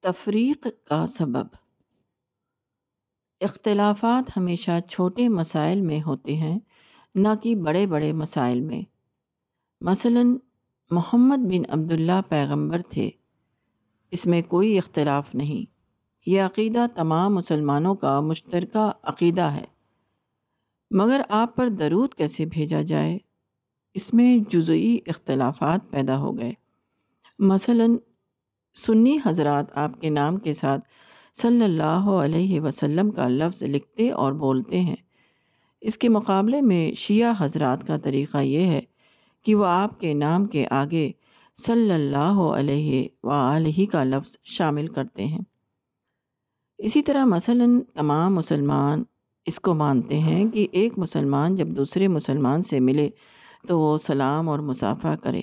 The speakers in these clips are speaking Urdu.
تفریق کا سبب۔ اختلافات ہمیشہ چھوٹے مسائل میں ہوتے ہیں، نہ کہ بڑے بڑے مسائل میں۔ مثلا، محمد بن عبداللہ پیغمبر تھے، اس میں کوئی اختلاف نہیں۔ یہ عقیدہ تمام مسلمانوں کا مشترکہ عقیدہ ہے۔ مگر آپ پر درود کیسے بھیجا جائے؟ اس میں جزئی اختلافات پیدا ہو گئے۔ مثلا سنی حضرات آپ کے نام کے ساتھ صلی اللہ علیہ وسلم کا لفظ لکھتے اور بولتے ہیں۔ اس کے مقابلے میں شیعہ حضرات کا طریقہ یہ ہے کہ وہ آپ کے نام کے آگے صلی اللہ علیہ و کا لفظ شامل کرتے ہیں۔ اسی طرح مثلا تمام مسلمان اس کو مانتے ہیں کہ ایک مسلمان جب دوسرے مسلمان سے ملے تو وہ سلام اور مسافہ کرے۔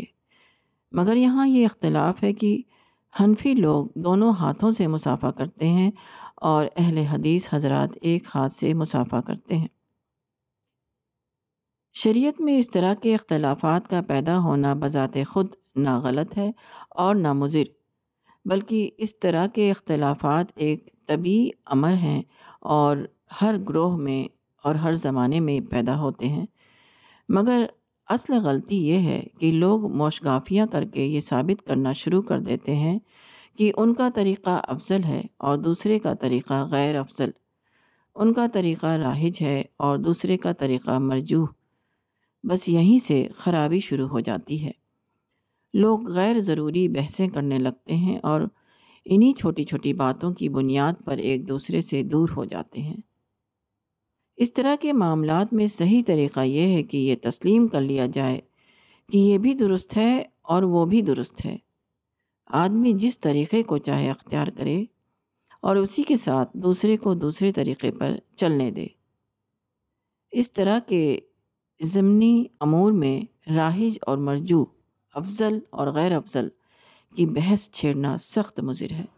مگر یہاں یہ اختلاف ہے کہ حنفی لوگ دونوں ہاتھوں سے مسافہ کرتے ہیں اور اہل حدیث حضرات ایک ہاتھ سے مسافہ کرتے ہیں۔ شریعت میں اس طرح کے اختلافات کا پیدا ہونا بذات خود نہ غلط ہے اور نہ مضر بلکہ اس طرح کے اختلافات ایک طبی امر ہیں اور ہر گروہ میں اور ہر زمانے میں پیدا ہوتے ہیں۔ مگر اصل غلطی یہ ہے کہ لوگ موشگافیاں کر کے یہ ثابت کرنا شروع کر دیتے ہیں کہ ان کا طریقہ افضل ہے اور دوسرے کا طریقہ غیر افضل۔ ان کا طریقہ راہج ہے اور دوسرے کا طریقہ مرجوح۔ بس یہیں سے خرابی شروع ہو جاتی ہے۔ لوگ غیر ضروری بحثیں کرنے لگتے ہیں اور انہی چھوٹی چھوٹی باتوں کی بنیاد پر ایک دوسرے سے دور ہو جاتے ہیں۔ اس طرح کے معاملات میں صحیح طریقہ یہ ہے کہ یہ تسلیم کر لیا جائے کہ یہ بھی درست ہے اور وہ بھی درست ہے۔ آدمی جس طریقے کو چاہے اختیار کرے اور اسی کے ساتھ دوسرے کو دوسرے طریقے پر چلنے دے۔ اس طرح کے ضمنی امور میں راہج اور مرجو، افضل اور غیر افضل کی بحث چھیڑنا سخت مضر ہے۔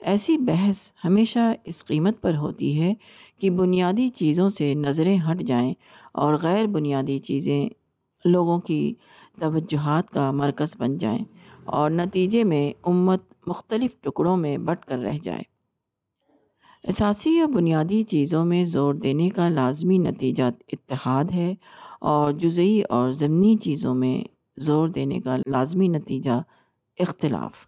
ایسی بحث ہمیشہ اس قیمت پر ہوتی ہے کہ بنیادی چیزوں سے نظریں ہٹ جائیں اور غیر بنیادی چیزیں لوگوں کی توجہات کا مرکز بن جائیں اور نتیجے میں امت مختلف ٹکڑوں میں بٹ کر رہ جائے۔ اساسی یا بنیادی چیزوں میں زور دینے کا لازمی نتیجہ اتحاد ہے اور جزئی اور ضمنی چیزوں میں زور دینے کا لازمی نتیجہ اختلاف۔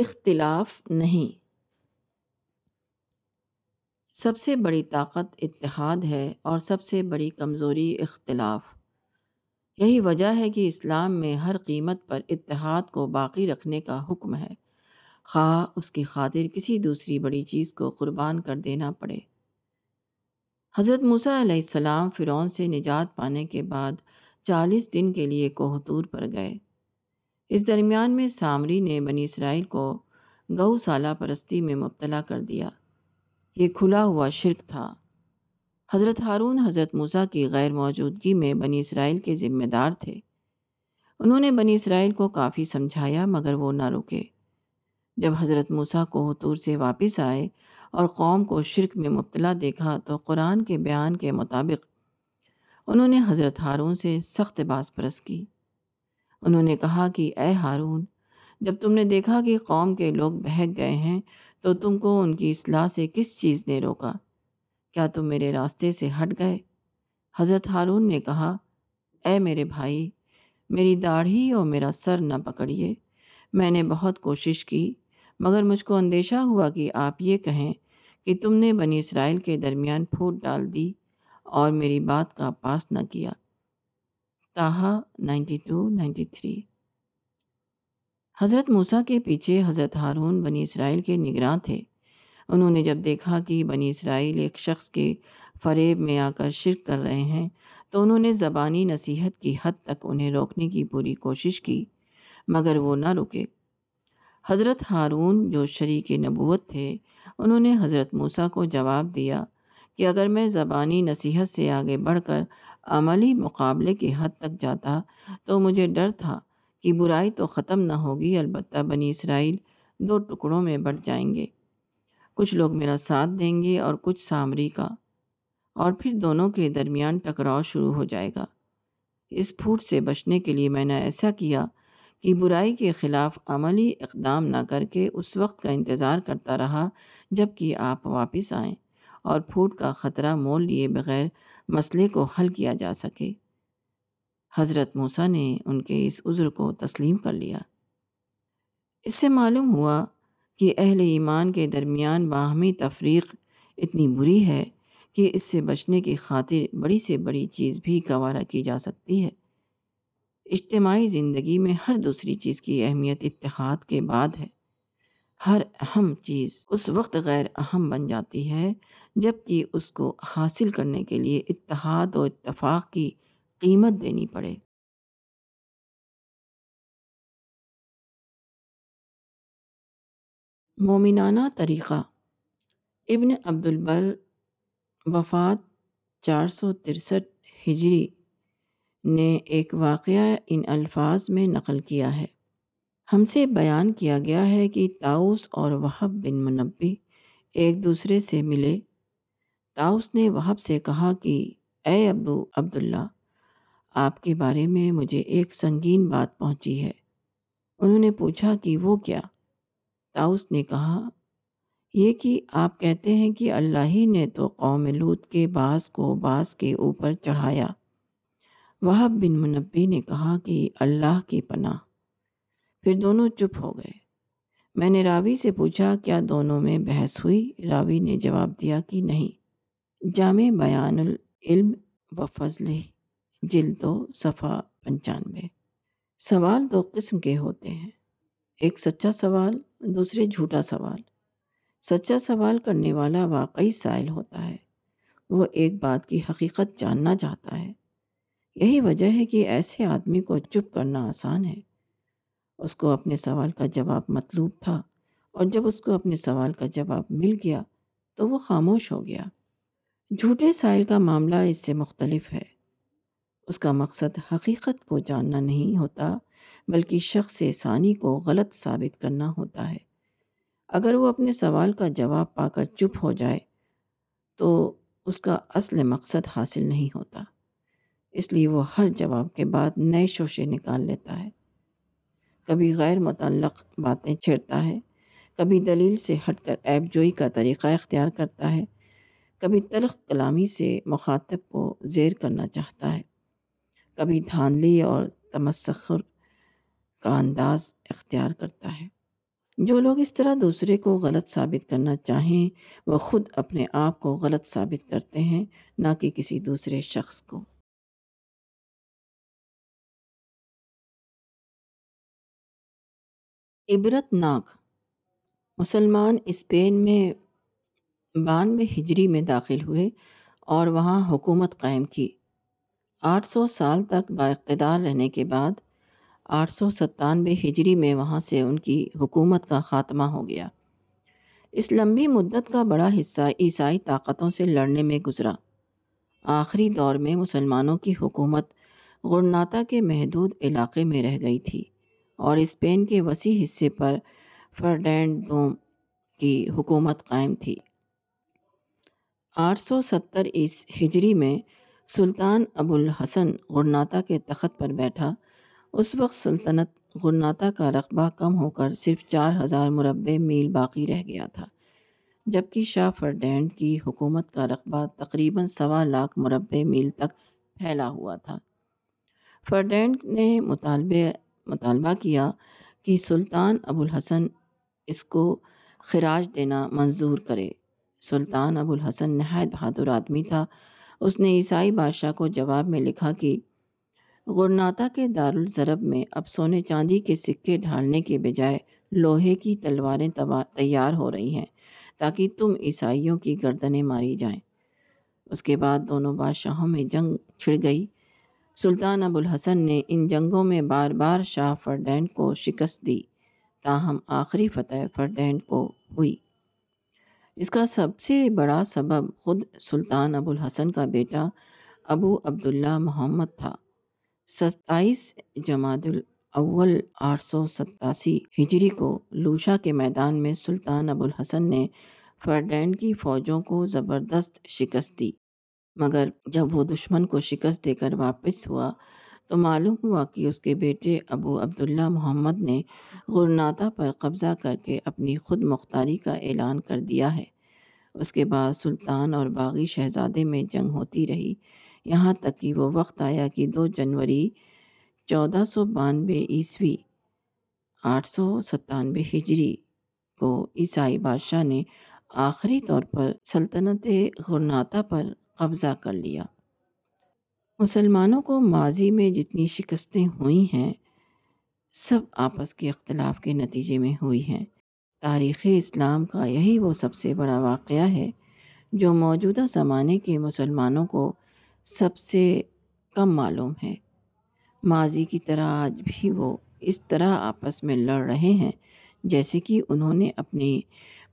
اختلاف نہیں۔ سب سے بڑی طاقت اتحاد ہے اور سب سے بڑی کمزوری اختلاف۔ یہی وجہ ہے کہ اسلام میں ہر قیمت پر اتحاد کو باقی رکھنے کا حکم ہے۔ خواہ اس کی خاطر کسی دوسری بڑی چیز کو قربان کر دینا پڑے۔ حضرت موسیٰ علیہ السلام فرعون سے نجات پانے کے بعد چالیس دن کے لیے کوہتور پر گئے۔ اس درمیان میں سامری نے بنی اسرائیل کو گو سالہ پرستی میں مبتلا کر دیا۔ یہ کھلا ہوا شرک تھا۔ حضرت ہارون حضرت موسیٰ کی غیر موجودگی میں بنی اسرائیل کے ذمہ دار تھے۔ انہوں نے بنی اسرائیل کو کافی سمجھایا مگر وہ نہ رکے۔ جب حضرت موسیٰ کو حتور سے واپس آئے اور قوم کو شرک میں مبتلا دیکھا تو قرآن کے بیان کے مطابق انہوں نے حضرت ہارون سے سخت باز پرس کی۔ انہوں نے کہا کہ اے ہارون، جب تم نے دیکھا کہ قوم کے لوگ بہک گئے ہیں، تو تم کو ان کی اصلاح سے کس چیز نے روکا؟ کیا تم میرے راستے سے ہٹ گئے؟ حضرت ہارون نے کہا، اے میرے بھائی، میری داڑھی اور میرا سر نہ پکڑیے۔ میں نے بہت کوشش کی، مگر مجھ کو اندیشہ ہوا کہ آپ یہ کہیں کہ تم نے بنی اسرائیل کے درمیان پھوٹ ڈال دی اور میری بات کا پاس نہ کیا۔ Taha ninety two ninety three. حضرت موسیٰ کے پیچھے حضرت ہارون بنی اسرائیل کے نگراں تھے۔ انہوں نے جب دیکھا کہ بنی اسرائیل ایک شخص کے فریب میں آ کر شرک کر رہے ہیں، تو انہوں نے زبانی نصیحت کی حد تک انہیں روکنے کی پوری کوشش کی، مگر وہ نہ رکے۔ حضرت ہارون جو شریک نبوت تھے، انہوں نے حضرت موسیٰ کو جواب دیا کہ اگر میں زبانی نصیحت سے آگے بڑھ کر عملی مقابلے کی حد تک جاتا تو مجھے ڈر تھا کہ برائی تو ختم نہ ہوگی، البتہ بنی اسرائیل دو ٹکڑوں میں بٹ جائیں گے۔ کچھ لوگ میرا ساتھ دیں گے اور کچھ سامری کا، اور پھر دونوں کے درمیان ٹکراؤ شروع ہو جائے گا۔ اس پھوٹ سے بچنے کے لیے میں نے ایسا کیا کہ برائی کے خلاف عملی اقدام نہ کر کے اس وقت کا انتظار کرتا رہا جبکہ آپ واپس آئیں اور پھوٹ کا خطرہ مول لیے بغیر مسئلے کو حل کیا جا سکے۔ حضرت موسیٰ نے ان کے اس عذر کو تسلیم کر لیا۔ اس سے معلوم ہوا کہ اہل ایمان کے درمیان باہمی تفریق اتنی بری ہے کہ اس سے بچنے کی خاطر بڑی سے بڑی چیز بھی گوارہ کی جا سکتی ہے۔ اجتماعی زندگی میں ہر دوسری چیز کی اہمیت اتحاد کے بعد ہے۔ ہر اہم چیز اس وقت غیر اہم بن جاتی ہے جبکہ اس کو حاصل کرنے کے لیے اتحاد و اتفاق کی قیمت دینی پڑے۔ مومنانہ طریقہ ابن عبدالبر، وفات چار سو ترسٹھ ہجری، نے ایک واقعہ ان الفاظ میں نقل کیا ہے۔ ہم سے بیان کیا گیا ہے کہ تاؤس اور وہب بن منبی ایک دوسرے سے ملے۔ تاؤس نے وہب سے کہا کہ، اے ابو عبداللہ، آپ کے بارے میں مجھے ایک سنگین بات پہنچی ہے۔ انہوں نے پوچھا کہ وہ کیا؟ تاؤس نے کہا، یہ کہ آپ کہتے ہیں کہ اللہ ہی نے تو قوم لوت کے بعض کو بعض کے اوپر چڑھایا۔ وہب بن منبی نے کہا کہ اللہ کی پناہ۔ پھر دونوں چپ ہو گئے۔ میں نے راوی سے پوچھا کیا دونوں میں بحث ہوئی؟ راوی نے جواب دیا کہ نہیں۔ جامع بیان العلم و فضل، جلد و صفحہ پنچانوے۔ سوال دو قسم کے ہوتے ہیں۔ ایک سچا سوال، دوسرے جھوٹا سوال۔ سچا سوال کرنے والا واقعی سائل ہوتا ہے۔ وہ ایک بات کی حقیقت جاننا چاہتا ہے۔ یہی وجہ ہے کہ ایسے آدمی کو چپ کرنا آسان ہے۔ اس کو اپنے سوال کا جواب مطلوب تھا۔ اور جب اس کو اپنے سوال کا جواب مل گیا تو وہ خاموش ہو گیا۔ جھوٹے سائل کا معاملہ اس سے مختلف ہے۔ اس کا مقصد حقیقت کو جاننا نہیں ہوتا، بلکہ شخص ثانی کو غلط ثابت کرنا ہوتا ہے۔ اگر وہ اپنے سوال کا جواب پا کر چپ ہو جائے تو اس کا اصل مقصد حاصل نہیں ہوتا۔ اس لیے وہ ہر جواب کے بعد نئے شوشے نکال لیتا ہے۔ کبھی غیر متعلق باتیں چھیڑتا ہے، کبھی دلیل سے ہٹ کر ایپ جوئی کا طریقہ اختیار کرتا ہے، کبھی تلخ کلامی سے مخاطب کو زیر کرنا چاہتا ہے، کبھی دھاندلی اور تمسخر کا انداز اختیار کرتا ہے۔ جو لوگ اس طرح دوسرے کو غلط ثابت کرنا چاہیں، وہ خود اپنے آپ کو غلط ثابت کرتے ہیں، نہ کہ کسی دوسرے شخص کو۔ عبرت ناک مسلمان اسپین میں بانوے ہجری میں داخل ہوئے اور وہاں حکومت قائم کی۔ آٹھ سو سال تک با اقتدار رہنے کے بعد آٹھ سو ستانوے ہجری میں وہاں سے ان کی حکومت کا خاتمہ ہو گیا۔ اس لمبی مدت کا بڑا حصہ عیسائی طاقتوں سے لڑنے میں گزرا۔ آخری دور میں مسلمانوں کی حکومت غرناتا کے محدود علاقے میں رہ گئی تھی۔ اور اسپین کے وسیع حصے پر فرڈینڈ دوم کی حکومت قائم تھی۔ آٹھ سو ستر عیس ہجری میں سلطان ابو الحسن غرناتا کے تخت پر بیٹھا۔ اس وقت سلطنت غرناتا کا رقبہ کم ہو کر صرف چار ہزار مربع میل باقی رہ گیا تھا، جبکہ شاہ فرڈینڈ کی حکومت کا رقبہ تقریباً سوا لاکھ مربع میل تک پھیلا ہوا تھا۔ فرڈینڈ نے مطالبے مطالبہ کیا کہ سلطان ابو الحسن اس کو خراج دینا منظور کرے۔ سلطان ابو الحسن نہایت بہادر آدمی تھا۔ اس نے عیسائی بادشاہ کو جواب میں لکھا کہ غرناتا کے دارالضرب میں اب سونے چاندی کے سکے ڈھالنے کے بجائے لوہے کی تلواریں تیار ہو رہی ہیں تاکہ تم عیسائیوں کی گردنیں ماری جائیں۔ اس کے بعد دونوں بادشاہوں میں جنگ چھڑ گئی۔ سلطان ابو الحسن نے ان جنگوں میں بار بار شاہ فرڈینڈ کو شکست دی، تاہم آخری فتح فرڈینڈ کو ہوئی۔ اس کا سب سے بڑا سبب خود سلطان ابو الحسن کا بیٹا ابو عبداللہ محمد تھا۔ ستائیس جماعت الاول آٹھ سو ستاسی ہجری کو لوشا کے میدان میں سلطان ابو الحسن نے فرڈینڈ کی فوجوں کو زبردست شکست دی۔ مگر جب وہ دشمن کو شکست دے کر واپس ہوا تو معلوم ہوا کہ اس کے بیٹے ابو عبداللہ محمد نے غرناتا پر قبضہ کر کے اپنی خود مختاری کا اعلان کر دیا ہے۔ اس کے بعد سلطان اور باغی شہزادے میں جنگ ہوتی رہی۔ یہاں تک کہ وہ وقت آیا کہ دو جنوری چودہ سو بانوے عیسوی آٹھ سو ستانوے ہجری کو عیسائی بادشاہ نے آخری طور پر سلطنت غرناتا پر قبضہ کر لیا۔ مسلمانوں کو ماضی میں جتنی شکستیں ہوئی ہیں، سب آپس کے اختلاف کے نتیجے میں ہوئی ہیں۔ تاریخ اسلام کا یہی وہ سب سے بڑا واقعہ ہے جو موجودہ زمانے کے مسلمانوں کو سب سے کم معلوم ہے۔ ماضی کی طرح آج بھی وہ اس طرح آپس میں لڑ رہے ہیں جیسے کہ انہوں نے اپنی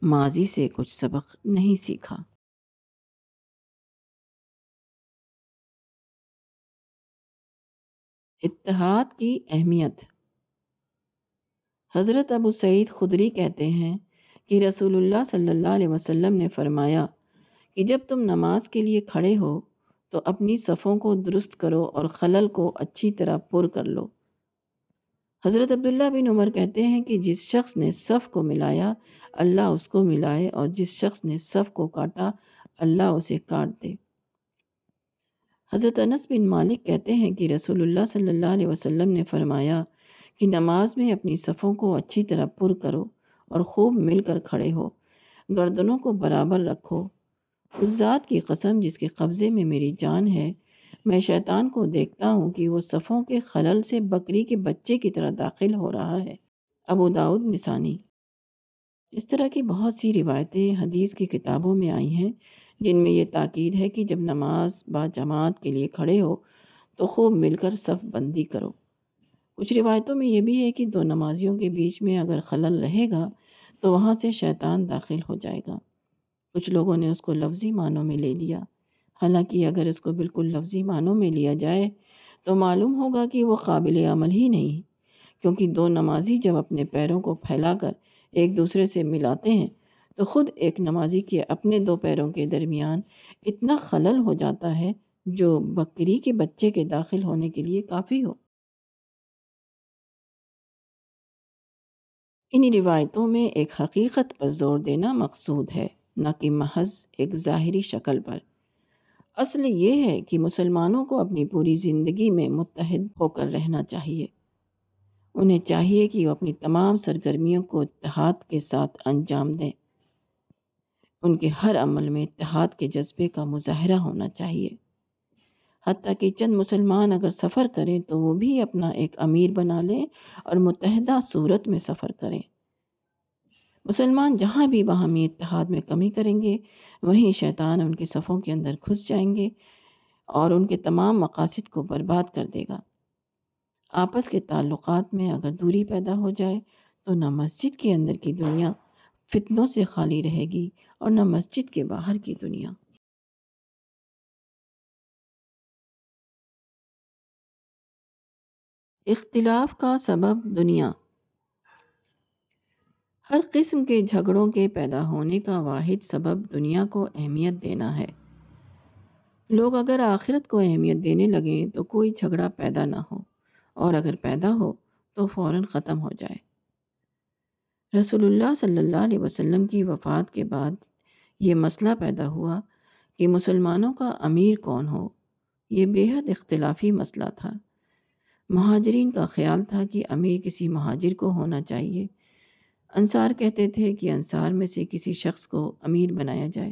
ماضی سے کچھ سبق نہیں سیکھا۔ اتحاد کی اہمیت۔ حضرت ابو سعید خدری کہتے ہیں کہ رسول اللہ صلی اللہ علیہ وسلم نے فرمایا کہ جب تم نماز کے لیے کھڑے ہو تو اپنی صفوں کو درست کرو اور خلل کو اچھی طرح پر کر لو۔ حضرت عبداللہ بن عمر کہتے ہیں کہ جس شخص نے صف کو ملایا، اللہ اس کو ملائے اور جس شخص نے صف کو کاٹا، اللہ اسے کاٹ دے۔ حضرت انس بن مالک کہتے ہیں کہ رسول اللہ صلی اللہ علیہ وسلم نے فرمایا کہ نماز میں اپنی صفوں کو اچھی طرح پر کرو اور خوب مل کر کھڑے ہو، گردنوں کو برابر رکھو۔ اس ذات کی قسم جس کے قبضے میں میری جان ہے، میں شیطان کو دیکھتا ہوں کہ وہ صفوں کے خلل سے بکری کے بچے کی طرح داخل ہو رہا ہے۔ ابو داود نسانی۔ اس طرح کی بہت سی روایتیں حدیث کی کتابوں میں آئی ہیں جن میں یہ تاکید ہے کہ جب نماز با جماعت کے لیے کھڑے ہو تو خوب مل کر صف بندی کرو۔ کچھ روایتوں میں یہ بھی ہے کہ دو نمازیوں کے بیچ میں اگر خلل رہے گا تو وہاں سے شیطان داخل ہو جائے گا۔ کچھ لوگوں نے اس کو لفظی معنوں میں لے لیا۔ حالانکہ اگر اس کو بالکل لفظی معنوں میں لیا جائے تو معلوم ہوگا کہ وہ قابل عمل ہی نہیں، کیونکہ دو نمازی جب اپنے پیروں کو پھیلا کر ایک دوسرے سے ملاتے ہیں تو خود ایک نمازی کے اپنے دو پیروں کے درمیان اتنا خلل ہو جاتا ہے جو بکری کے بچے کے داخل ہونے کے لیے کافی ہو۔ انہی روایتوں میں ایک حقیقت پر زور دینا مقصود ہے، نہ کہ محض ایک ظاہری شکل پر۔ اصل یہ ہے کہ مسلمانوں کو اپنی پوری زندگی میں متحد ہو کر رہنا چاہیے۔ انہیں چاہیے کہ وہ اپنی تمام سرگرمیوں کو اتحاد کے ساتھ انجام دیں۔ ان کے ہر عمل میں اتحاد کے جذبے کا مظاہرہ ہونا چاہیے۔ حتیٰ کہ چند مسلمان اگر سفر کریں تو وہ بھی اپنا ایک امیر بنا لیں اور متحدہ صورت میں سفر کریں۔ مسلمان جہاں بھی باہمی اتحاد میں کمی کریں گے، وہیں شیطان ان کے صفوں کے اندر گھس جائیں گے اور ان کے تمام مقاصد کو برباد کر دے گا۔ آپس کے تعلقات میں اگر دوری پیدا ہو جائے تو نہ مسجد کے اندر کی دنیا فتنوں سے خالی رہے گی اور نہ مسجد کے باہر کی دنیا۔ اختلاف کا سبب دنیا۔ ہر قسم کے جھگڑوں کے پیدا ہونے کا واحد سبب دنیا کو اہمیت دینا ہے۔ لوگ اگر آخرت کو اہمیت دینے لگیں تو کوئی جھگڑا پیدا نہ ہو اور اگر پیدا ہو تو فوراً ختم ہو جائے۔ رسول اللہ صلی اللہ علیہ وسلم کی وفات کے بعد یہ مسئلہ پیدا ہوا کہ مسلمانوں کا امیر کون ہو۔ یہ بے حد اختلافی مسئلہ تھا۔ مہاجرین کا خیال تھا کہ امیر کسی مہاجر کو ہونا چاہیے۔ انصار کہتے تھے کہ انصار میں سے کسی شخص کو امیر بنایا جائے۔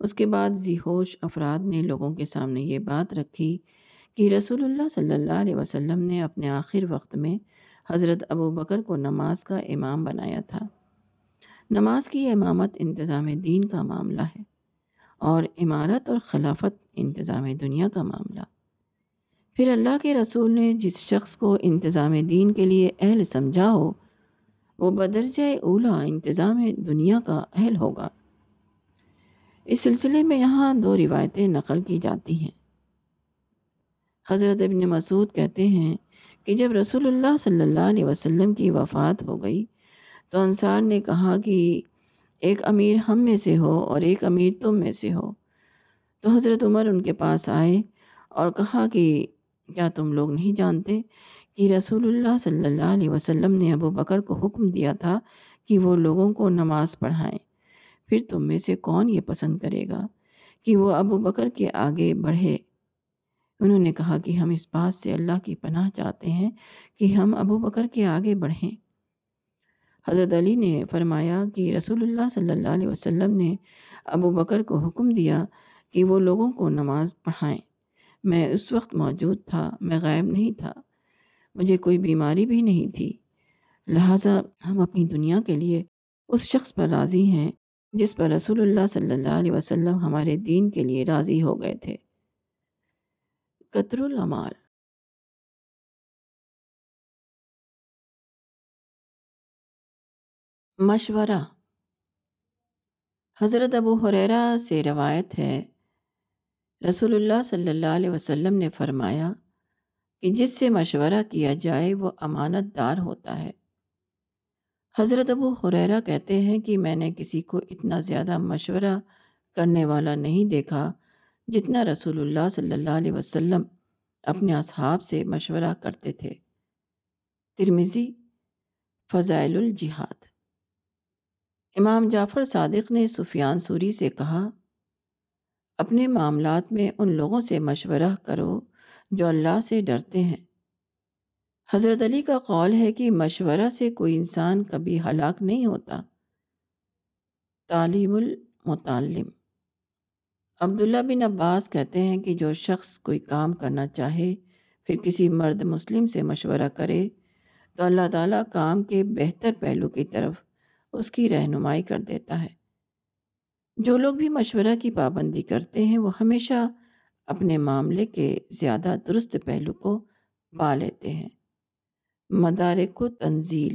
اس کے بعد ذیحوش افراد نے لوگوں کے سامنے یہ بات رکھی کہ رسول اللہ صلی اللہ علیہ وسلم نے اپنے آخر وقت میں حضرت ابو بکر کو نماز کا امام بنایا تھا۔ نماز کی امامت انتظام دین کا معاملہ ہے اور عمارت اور خلافت انتظام دنیا کا معاملہ۔ پھر اللہ کے رسول نے جس شخص کو انتظام دین کے لیے اہل سمجھا ہو، وہ بدرجہ اولا انتظام دنیا کا اہل ہوگا۔ اس سلسلے میں یہاں دو روایتیں نقل کی جاتی ہیں۔ حضرت ابن مسعود کہتے ہیں کہ جب رسول اللہ صلی اللہ علیہ وسلم کی وفات ہو گئی تو انصار نے کہا کہ ایک امیر ہم میں سے ہو اور ایک امیر تم میں سے ہو۔ تو حضرت عمر ان کے پاس آئے اور کہا کہ کیا تم لوگ نہیں جانتے کہ رسول اللہ صلی اللہ علیہ وسلم نے ابو بکر کو حکم دیا تھا کہ وہ لوگوں کو نماز پڑھائیں؟ پھر تم میں سے کون یہ پسند کرے گا کہ وہ ابو بکر کے آگے بڑھے انہوں نے کہا کہ ہم اس بات سے اللہ کی پناہ چاہتے ہیں کہ ہم ابو بکر کے آگے بڑھیں۔ حضرت علی نے فرمایا کہ رسول اللہ صلی اللہ علیہ وسلم نے ابو بکر کو حکم دیا کہ وہ لوگوں کو نماز پڑھائیں۔ میں اس وقت موجود تھا، میں غائب نہیں تھا، مجھے کوئی بیماری بھی نہیں تھی۔ لہٰذا ہم اپنی دنیا کے لیے اس شخص پر راضی ہیں جس پر رسول اللہ صلی اللہ علیہ وسلم ہمارے دین کے لیے راضی ہو گئے تھے۔ قطر العمال مشورہ حضرت ابو حریرہ سے روایت ہے، رسول اللہ صلی اللہ علیہ وسلم نے فرمایا کہ جس سے مشورہ کیا جائے وہ امانت دار ہوتا ہے۔ حضرت ابو حریرہ کہتے ہیں کہ میں نے کسی کو اتنا زیادہ مشورہ کرنے والا نہیں دیکھا جتنا رسول اللہ صلی اللہ علیہ وسلم اپنے اصحاب سے مشورہ کرتے تھے۔ ترمیزی فضائل الجہاد۔ امام جعفر صادق نے سفیان سوری سے کہا، اپنے معاملات میں ان لوگوں سے مشورہ کرو جو اللہ سے ڈرتے ہیں۔ حضرت علی کا قول ہے کہ مشورہ سے کوئی انسان کبھی ہلاک نہیں ہوتا۔ تعلیم المتعلم۔ عبداللہ بن عباس کہتے ہیں کہ جو شخص کوئی کام کرنا چاہے، پھر کسی مرد مسلم سے مشورہ کرے، تو اللہ تعالیٰ کام کے بہتر پہلو کی طرف اس کی رہنمائی کر دیتا ہے۔ جو لوگ بھی مشورہ کی پابندی کرتے ہیں، وہ ہمیشہ اپنے معاملے کے زیادہ درست پہلو کو پا لیتے ہیں۔ مدارک و تنزیل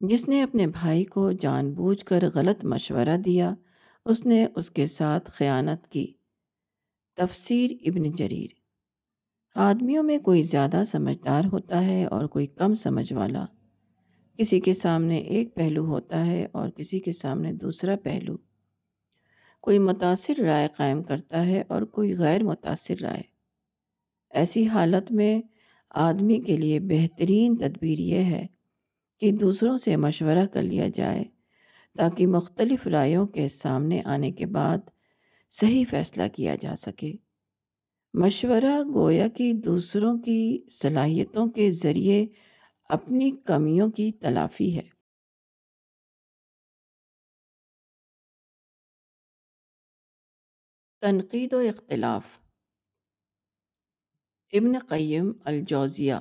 جس نے اپنے بھائی کو جان بوجھ کر غلط مشورہ دیا اس نے اس کے ساتھ خیانت کی۔ تفسیر ابن جریر۔ آدمیوں میں کوئی زیادہ سمجھدار ہوتا ہے اور کوئی کم سمجھ والا۔ کسی کے سامنے ایک پہلو ہوتا ہے اور کسی کے سامنے دوسرا پہلو۔ کوئی متاثر رائے قائم کرتا ہے اور کوئی غیر متاثر رائے۔ ایسی حالت میں آدمی کے لیے بہترین تدبیر یہ ہے کہ دوسروں سے مشورہ کر لیا جائے تاکہ مختلف رائےوں کے سامنے آنے کے بعد صحیح فیصلہ کیا جا سکے۔ مشورہ گویا کہ دوسروں کی صلاحیتوں کے ذریعے اپنی کمیوں کی تلافی ہے۔ تنقید و اختلاف۔ ابن قیم الجوزیہ،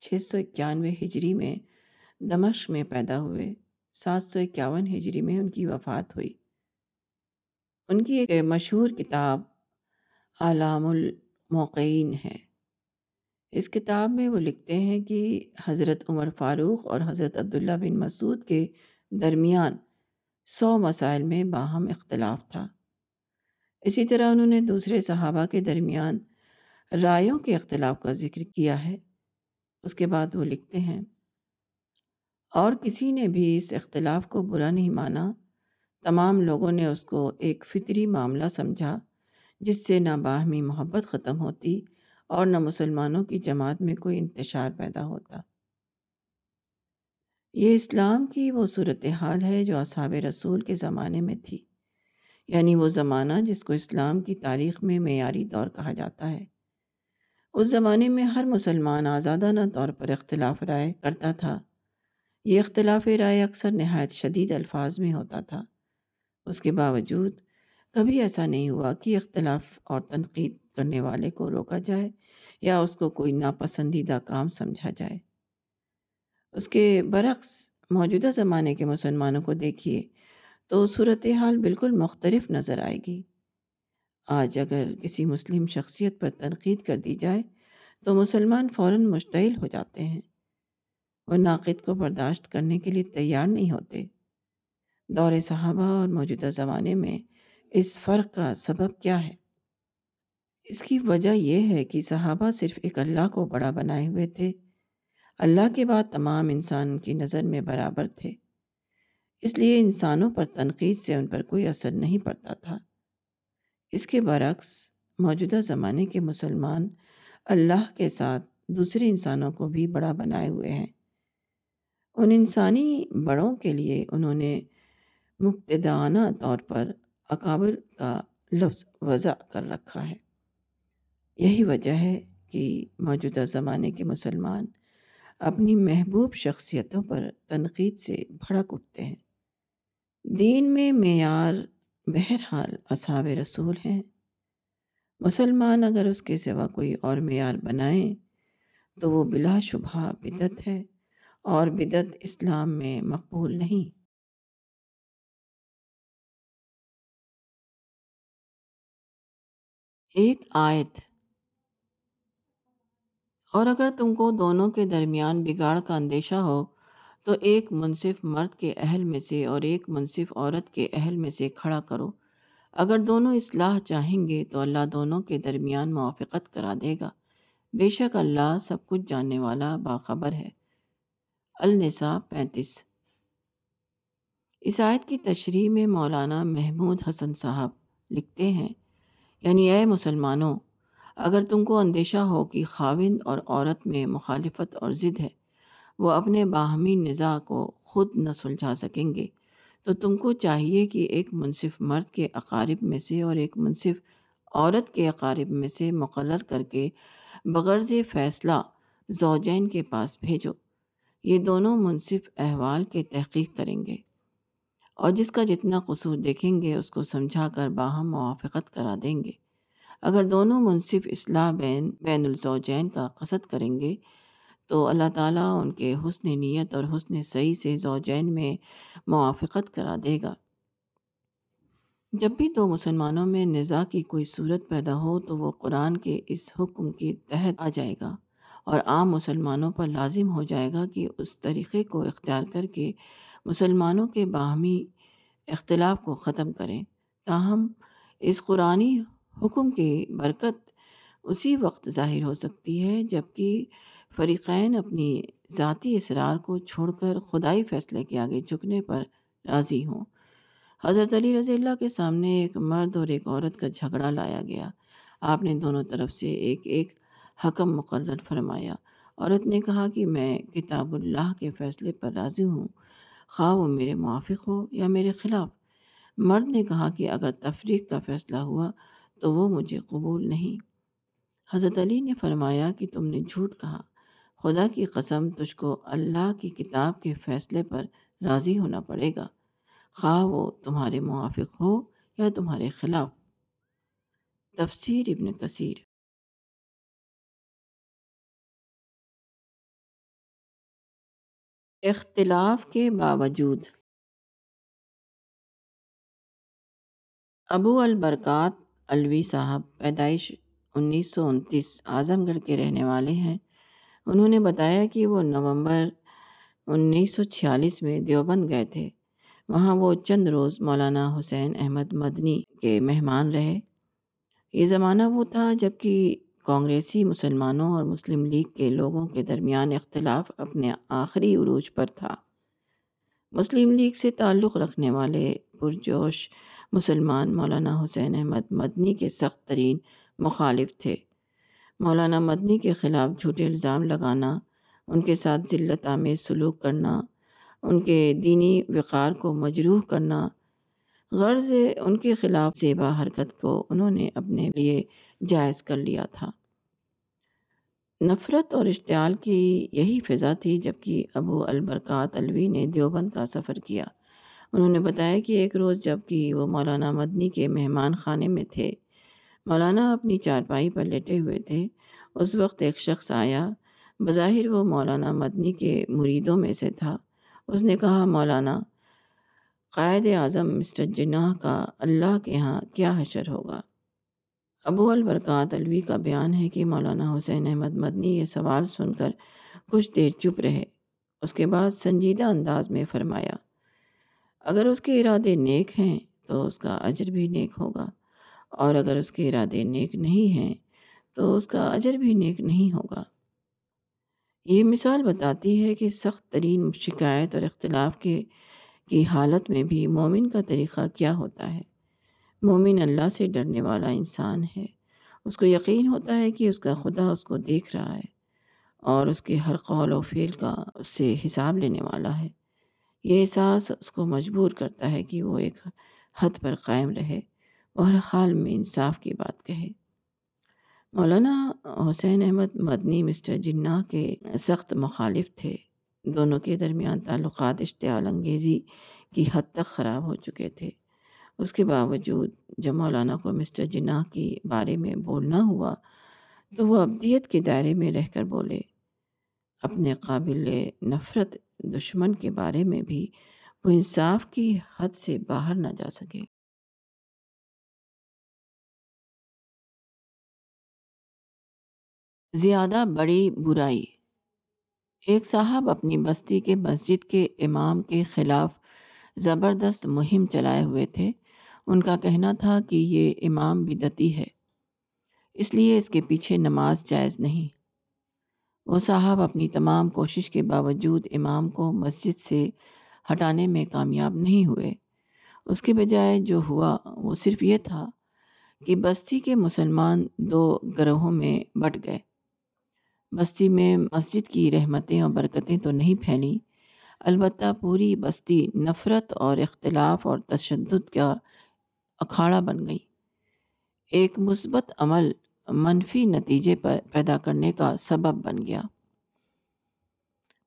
چھ سو اکیانوے ہجری میں دمشق میں پیدا ہوئے۔ سات سو اکیاون ہجری میں ان کی وفات ہوئی۔ ان کی ایک مشہور کتاب علام الموقعین ہے۔ اس کتاب میں وہ لکھتے ہیں کہ حضرت عمر فاروق اور حضرت عبداللہ بن مسعود کے درمیان سو مسائل میں باہم اختلاف تھا۔ اسی طرح انہوں نے دوسرے صحابہ کے درمیان رائےوں کے اختلاف کا ذکر کیا ہے۔ اس کے بعد وہ لکھتے ہیں۔ اور کسی نے بھی اس اختلاف کو برا نہیں مانا۔ تمام لوگوں نے اس کو ایک فطری معاملہ سمجھا، جس سے نہ باہمی محبت ختم ہوتی اور نہ مسلمانوں کی جماعت میں کوئی انتشار پیدا ہوتا۔ یہ اسلام کی وہ صورتحال ہے جو اصحاب رسول کے زمانے میں تھی یعنی وہ زمانہ جس کو اسلام کی تاریخ میں معیاری دور کہا جاتا ہے۔ اس زمانے میں ہر مسلمان آزادانہ طور پر اختلاف رائے کرتا تھا۔ یہ اختلاف رائے اکثر نہایت شدید الفاظ میں ہوتا تھا۔ اس کے باوجود کبھی ایسا نہیں ہوا کہ اختلاف اور تنقید کرنے والے کو روکا جائے یا اس کو کوئی ناپسندیدہ کام سمجھا جائے۔ اس کے برعکس، موجودہ زمانے کے مسلمانوں کو دیکھیے تو صورتحال بالکل مختلف نظر آئے گی۔ آج اگر کسی مسلم شخصیت پر تنقید کر دی جائے تو مسلمان فوراً مشتعل ہو جاتے ہیں۔ وہ ناقد کو برداشت کرنے کے لیے تیار نہیں ہوتے۔ دور صحابہ اور موجودہ زمانے میں اس فرق کا سبب کیا ہے؟ اس کی وجہ یہ ہے کہ صحابہ صرف ایک اللہ کو بڑا بنائے ہوئے تھے۔ اللہ کے بعد تمام انسان کی نظر میں برابر تھے۔ اس لیے انسانوں پر تنقید سے ان پر کوئی اثر نہیں پڑتا تھا۔ اس کے برعکس، موجودہ زمانے کے مسلمان اللہ کے ساتھ دوسرے انسانوں کو بھی بڑا بنائے ہوئے ہیں۔ ان انسانی بڑوں کے لیے انہوں نے مقتدانہ طور پر اکابر کا لفظ وضع کر رکھا ہے۔ یہی وجہ ہے کہ موجودہ زمانے کے مسلمان اپنی محبوب شخصیتوں پر تنقید سے بھڑک اٹھتے ہیں۔ دین میں معیار بہرحال اصحاب رسول ہیں۔ مسلمان اگر اس کے سوا کوئی اور معیار بنائیں تو وہ بلا شبہ بدت ہے۔ اور بدت اسلام میں مقبول نہیں۔ ایک آیت۔ اور اگر تم کو دونوں کے درمیان بگاڑ کا اندیشہ ہو، تو ایک منصف مرد کے اہل میں سے اور ایک منصف عورت کے اہل میں سے کھڑا کرو۔ اگر دونوں اصلاح چاہیں گے، تو اللہ دونوں کے درمیان موافقت کرا دے گا۔ بے شک اللہ سب کچھ جاننے والا باخبر ہے۔ النساء پینتیس۔ اس آیت کی تشریح میں مولانا محمود حسن صاحب لکھتے ہیں یعنی اے مسلمانوں، اگر تم کو اندیشہ ہو کہ خاوند اور عورت میں مخالفت اور ضد ہے، وہ اپنے باہمی نزاع کو خود نہ سلجھا سکیں گے۔ تو تم کو چاہیے کہ ایک منصف مرد کے اقارب میں سے اور ایک منصف عورت کے اقارب میں سے مقرر کر کے بغرض فیصلہ زوجین کے پاس بھیجو۔ یہ دونوں منصف احوال کے تحقیق کریں گے اور جس کا جتنا قصور دیکھیں گے، اس کو سمجھا کر باہم موافقت کرا دیں گے۔ اگر دونوں منصف اصلاح بین بین الزوجین کا قصد کریں گے، تو اللہ تعالیٰ ان کے حسن نیت اور حسن صحیح سے زوجین میں موافقت کرا دے گا۔ جب بھی دو مسلمانوں میں نزاع کی کوئی صورت پیدا ہو، تو وہ قرآن کے اس حکم کے تحت آ جائے گا۔ اور عام مسلمانوں پر لازم ہو جائے گا کہ اس طریقے کو اختیار کر کے مسلمانوں کے باہمی اختلاف کو ختم کریں۔ تاہم، اس قرآنی حکم کی برکت اسی وقت ظاہر ہو سکتی ہے جبکہ فریقین اپنی ذاتی اسرار کو چھوڑ کر خدائی فیصلے کے آگے جھکنے پر راضی ہوں۔ حضرت علی رضی اللہ کے سامنے ایک مرد اور ایک عورت کا جھگڑا لایا گیا۔ آپ نے دونوں طرف سے ایک ایک حکم مقرر فرمایا عورت نے کہا کہ میں کتاب اللہ کے فیصلے پر راضی ہوں، خواہ وہ میرے موافق ہو یا میرے خلاف۔ مرد نے کہا کہ اگر تفریق کا فیصلہ ہوا تو وہ مجھے قبول نہیں۔ حضرت علی نے فرمایا کہ تم نے جھوٹ کہا۔ خدا کی قسم، تجھ کو اللہ کی کتاب کے فیصلے پر راضی ہونا پڑے گا، خواہ وہ تمہارے موافق ہو یا تمہارے خلاف۔ تفسیر ابن کثیر۔ اختلاف کے باوجود۔ ابو البرکات الوی صاحب، پیدائش انیس سو انتیس، اعظم گڑھ کے رہنے والے ہیں۔ انہوں نے بتایا کہ وہ نومبر انیس سو چھیالیس میں دیوبند گئے تھے۔ وہاں وہ چند روز مولانا حسین احمد مدنی کے مہمان رہے۔ یہ زمانہ وہ تھا جبکہ کانگریسی، مسلمانوں اور مسلم لیگ کے لوگوں کے درمیان اختلاف اپنے آخری عروج پر تھا۔ مسلم لیگ سے تعلق رکھنے والے پرجوش مسلمان مولانا حسین احمد مدنی کے سخت ترین مخالف تھے۔ مولانا مدنی کے خلاف جھوٹے الزام لگانا، ان کے ساتھ ذلت آمیز سلوک کرنا، ان کے دینی وقار کو مجروح کرنا، غرض ان کے خلاف زیبا حرکت کو انہوں نے اپنے لیے جائز کر لیا تھا۔ نفرت اور اشتعال کی یہی فضا تھی جبکہ ابو البرکات الوی نے دیوبند کا سفر کیا۔ انہوں نے بتایا کہ ایک روز جبکہ وہ مولانا مدنی کے مہمان خانے میں تھے، مولانا اپنی چارپائی پر لیٹے ہوئے تھے۔ اس وقت ایک شخص آیا، بظاہر وہ مولانا مدنی کے مریدوں میں سے تھا۔ اس نے کہا، مولانا، قائد اعظم مسٹر جناح کا اللہ کے ہاں کیا حشر ہوگا؟ ابو البرکات الوی کا بیان ہے کہ مولانا حسین احمد مدنی یہ سوال سن کر کچھ دیر چپ رہے۔ اس کے بعد سنجیدہ انداز میں فرمایا، اگر اس کے ارادے نیک ہیں تو اس کا اجر بھی نیک ہوگا، اور اگر اس کے ارادے نیک نہیں ہیں تو اس کا اجر بھی نیک نہیں ہوگا۔ یہ مثال بتاتی ہے کہ سخت ترین شکایت اور اختلاف کے، کی حالت میں بھی مومن کا طریقہ کیا ہوتا ہے۔ مومن اللہ سے ڈرنے والا انسان ہے۔ اس کو یقین ہوتا ہے کہ اس کا خدا اس کو دیکھ رہا ہے اور اس کے ہر قول و فعل کا اس سے حساب لینے والا ہے۔ یہ احساس اس کو مجبور کرتا ہے کہ وہ ایک حد پر قائم رہے اور ہر حال میں انصاف کی بات کہے۔ مولانا حسین احمد مدنی مسٹر جناح کے سخت مخالف تھے۔ دونوں کے درمیان تعلقات اشتعال انگیزی کی حد تک خراب ہو چکے تھے۔ اس کے باوجود جب مولانا کو مسٹر جناح کے بارے میں بولنا ہوا تو وہ ابدیت کے دائرے میں رہ کر بولے۔ اپنے قابل نفرت دشمن کے بارے میں بھی وہ انصاف کی حد سے باہر نہ جا سکے۔ زیادہ بڑی برائی۔ ایک صاحب اپنی بستی کے مسجد کے امام کے خلاف زبردست مہم چلائے ہوئے تھے۔ ان کا کہنا تھا کہ یہ امام بدتی ہے، اس لیے اس کے پیچھے نماز جائز نہیں۔ وہ صاحب اپنی تمام کوشش کے باوجود امام کو مسجد سے ہٹانے میں کامیاب نہیں ہوئے۔ اس کے بجائے جو ہوا، وہ صرف یہ تھا کہ بستی کے مسلمان دو گروہوں میں بٹ گئے۔ بستی میں مسجد کی رحمتیں اور برکتیں تو نہیں پھیلیں البتہ پوری بستی نفرت اور اختلاف اور تشدد کا اکھاڑا بن گئی۔ ایک مثبت عمل منفی نتیجے پیدا کرنے کا سبب بن گیا۔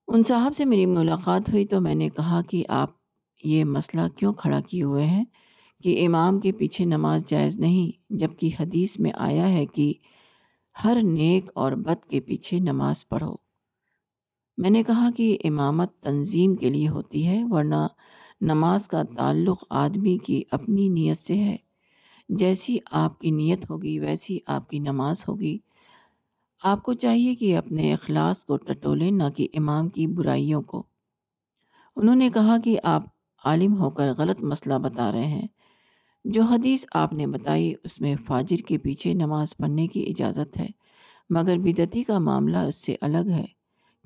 ان صاحب سے میری ملاقات ہوئی تو میں نے کہا کہ آپ یہ مسئلہ کیوں کھڑا کیے ہوئے ہیں کہ امام کے پیچھے نماز جائز نہیں، جبکہ حدیث میں آیا ہے کہ ہر نیک اور بد کے پیچھے نماز پڑھو۔ میں نے کہا کہ امامت تنظیم کے لیے ہوتی ہے، ورنہ نماز کا تعلق آدمی کی اپنی نیت سے ہے۔ جیسی آپ کی نیت ہوگی، ویسی آپ کی نماز ہوگی۔ آپ کو چاہیے کہ اپنے اخلاص کو ٹٹولیں، نہ کہ امام کی برائیوں کو۔ انہوں نے کہا کہ آپ عالم ہو کر غلط مسئلہ بتا رہے ہیں۔ جو حدیث آپ نے بتائی، اس میں فاجر کے پیچھے نماز پڑھنے کی اجازت ہے، مگر بدتی کا معاملہ اس سے الگ ہے،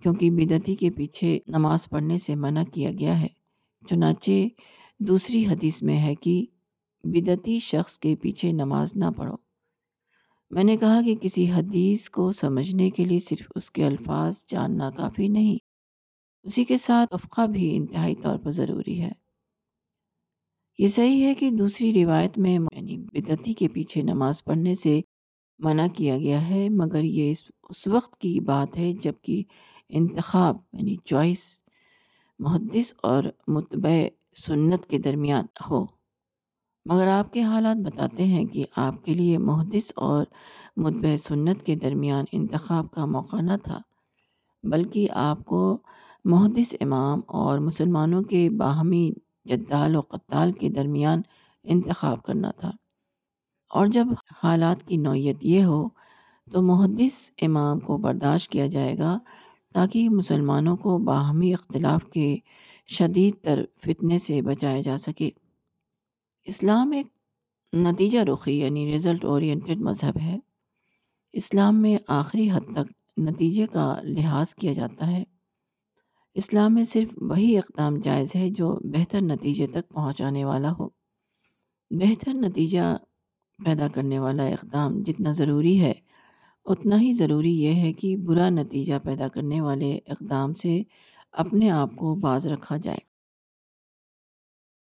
کیونکہ بدتی کے پیچھے نماز پڑھنے سے منع کیا گیا ہے۔ چنانچہ دوسری حدیث میں ہے کہ بدتی شخص کے پیچھے نماز نہ پڑھو۔ میں نے کہا کہ کسی حدیث کو سمجھنے کے لیے صرف اس کے الفاظ جاننا کافی نہیں، اسی کے ساتھ افقہ بھی انتہائی طور پر ضروری ہے۔ یہ صحیح ہے کہ دوسری روایت میں یعنی بدتی کے پیچھے نماز پڑھنے سے منع کیا گیا ہے، مگر یہ اس وقت کی بات ہے جبکہ انتخاب یعنی چوائس محدث اور متبع سنت کے درمیان ہو۔ مگر آپ کے حالات بتاتے ہیں کہ آپ کے لیے محدث اور متبع سنت کے درمیان انتخاب کا موقع نہ تھا، بلکہ آپ کو محدث امام اور مسلمانوں کے باہمی جدال و قتال کے درمیان انتخاب کرنا تھا۔ اور جب حالات کی نوعیت یہ ہو تو محدث امام کو برداشت کیا جائے گا تاکہ مسلمانوں کو باہمی اختلاف کے شدید تر فتنے سے بچایا جا سکے۔ اسلام ایک نتیجہ رخی یعنی رزلٹ اورینٹڈ مذہب ہے۔ اسلام میں آخری حد تک نتیجے کا لحاظ کیا جاتا ہے۔ اسلام میں صرف وہی اقدام جائز ہے جو بہتر نتیجے تک پہنچانے والا ہو۔ بہتر نتیجہ پیدا کرنے والا اقدام جتنا ضروری ہے اتنا ہی ضروری یہ ہے کہ برا نتیجہ پیدا کرنے والے اقدام سے اپنے آپ کو باز رکھا جائے۔